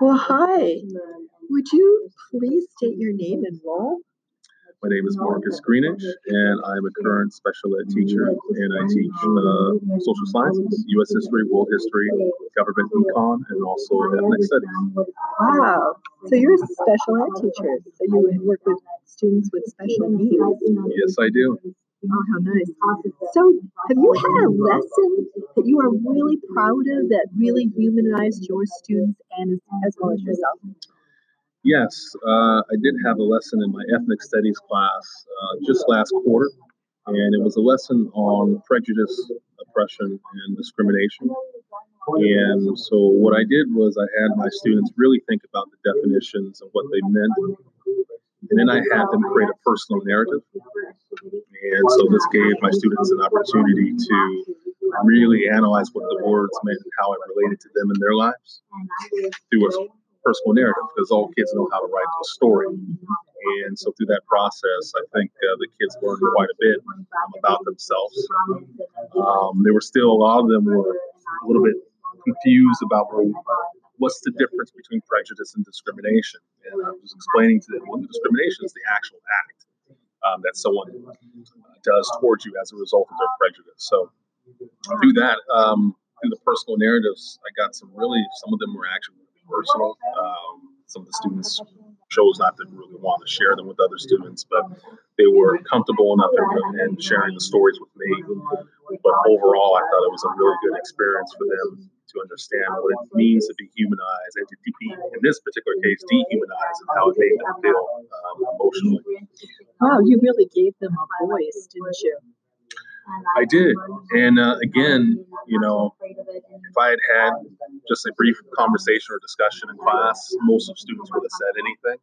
Well, hi. Would you please state your name and role? My name is Marcus Greenidge, and I'm a current special ed teacher, and I teach uh, social sciences, U.S. history, world history, government econ, and also ethnic studies. Wow. So you're a special ed teacher. So you work with students with special needs. Yes, I do. Oh, how nice. So, have you had a lesson that you are really proud of that really humanized your students and as well as yourself? Yes, uh, I did have a lesson in my ethnic studies class uh, just last quarter, and it was a lesson on prejudice, oppression, and discrimination. And so, what I did was I had my students really think about the definitions of what they meant, and then I had them create a personal narrative. And so, this gave my students an opportunity to really analyze what the words meant and how it related to them in their lives through a personal narrative because all kids know how to write a story. And so through that process, I think uh, the kids learned quite a bit about themselves. Um, they were still, a lot of them were a little bit confused about what's the difference between prejudice and discrimination. And I was explaining to them, well, the discrimination is the actual act um, that someone does towards you as a result of their prejudice. So through that, um, through the personal narratives, I got some really, some of them were actually personal. Um, some of the students chose not to really want to share them with other students, but they were comfortable enough in sharing the stories with me. But overall, I thought it was a really good experience for them to understand what it means to be humanized and to be, in this particular case, dehumanized and how it made them feel um, emotionally. Wow, you really gave them a voice, didn't you? I did. And uh, again, you know, if I had had just a brief conversation or discussion in class, most of students would have said anything.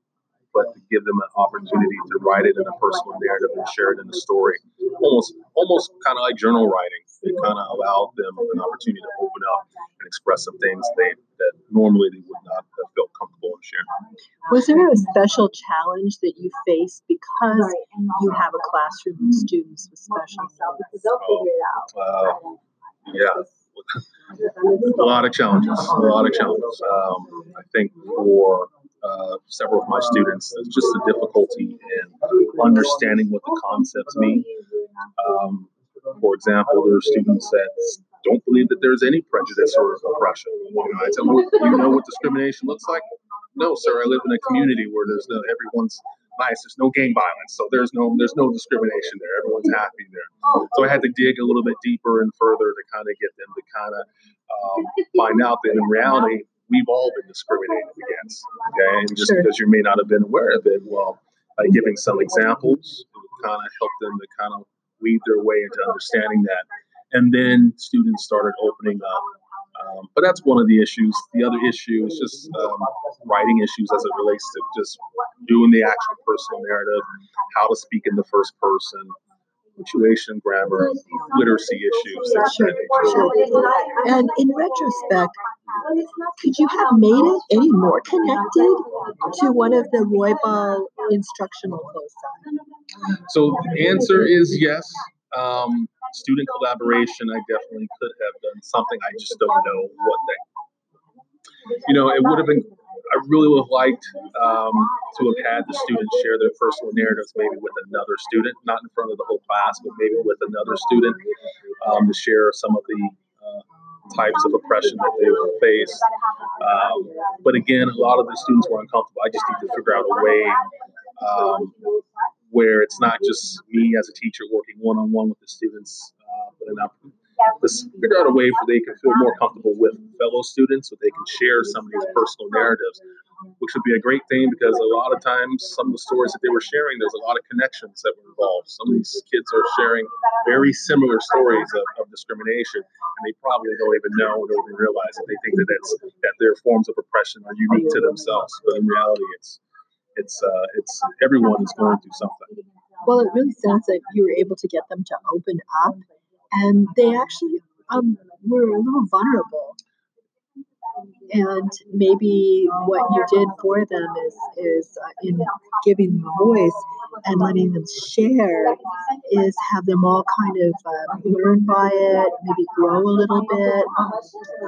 But to give them an opportunity to write it in a personal narrative and share it in a story, almost almost kind of like journal writing, it kind of allowed them an opportunity to open up and express some things they that normally they Was there a special challenge that you faced because you have a classroom of students with special needs? Oh, uh, yeah. a lot of challenges. A lot of challenges. Um, I think for uh, several of my students, it's just the difficulty in understanding what the concepts mean. Um, for example, there are students that don't believe that there's any prejudice or oppression. You know, I tell them, you know what discrimination looks like? No, sir. I live in a community where there's no everyone's nice. There's no gang violence, so there's no there's no discrimination there. Everyone's happy there. So I had to dig a little bit deeper and further to kind of get them to kind of um, find out that in reality we've all been discriminated against. Okay, and just sure. because you may not have been aware of it, well, by giving some examples, it would kind of help them to kind of weave their way into understanding that. And then students started opening up um, but that's one of the issues. The other issue is just um, writing issues as it relates to just doing the actual personal narrative, how to speak in the first person, punctuation, grammar, literacy issues. Sure, sure. And in retrospect, could you have made it any more connected to one of the Roybal instructional foci? So the answer is yes. Um, student collaboration, I definitely could have done something. I just don't know what they. You know, it would have been. I really would have liked um, to have had the students share their personal narratives, maybe with another student, not in front of the whole class, but maybe with another student, um, to share some of the uh, types of oppression that they face. Um, but again, a lot of the students were uncomfortable. I just need to figure out a way um, where it's not just me as a teacher working one on one with the students, uh, but enough. Let's figure out a way where they can feel more comfortable with fellow students, so they can share some of these personal narratives, which would be a great thing because a lot of times some of the stories that they were sharing, there's a lot of connections that were involved. Some of these kids are sharing very similar stories of, of discrimination, and they probably don't even know or don't even realize that they think that that's that their forms of oppression are unique to themselves, but in reality, it's it's uh, it's everyone is going through something. Well, it really sounds like you were able to get them to open up, and they actually um, were a little vulnerable. And maybe what you did for them is is uh, in giving them a voice and letting them share is have them all kind of uh, learn by it, maybe grow a little bit.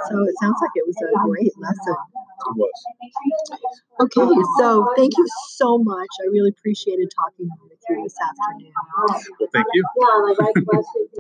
So it sounds like it was a great lesson. It was. Okay, so thank you so much. I really appreciated talking with you this afternoon. Well, thank you.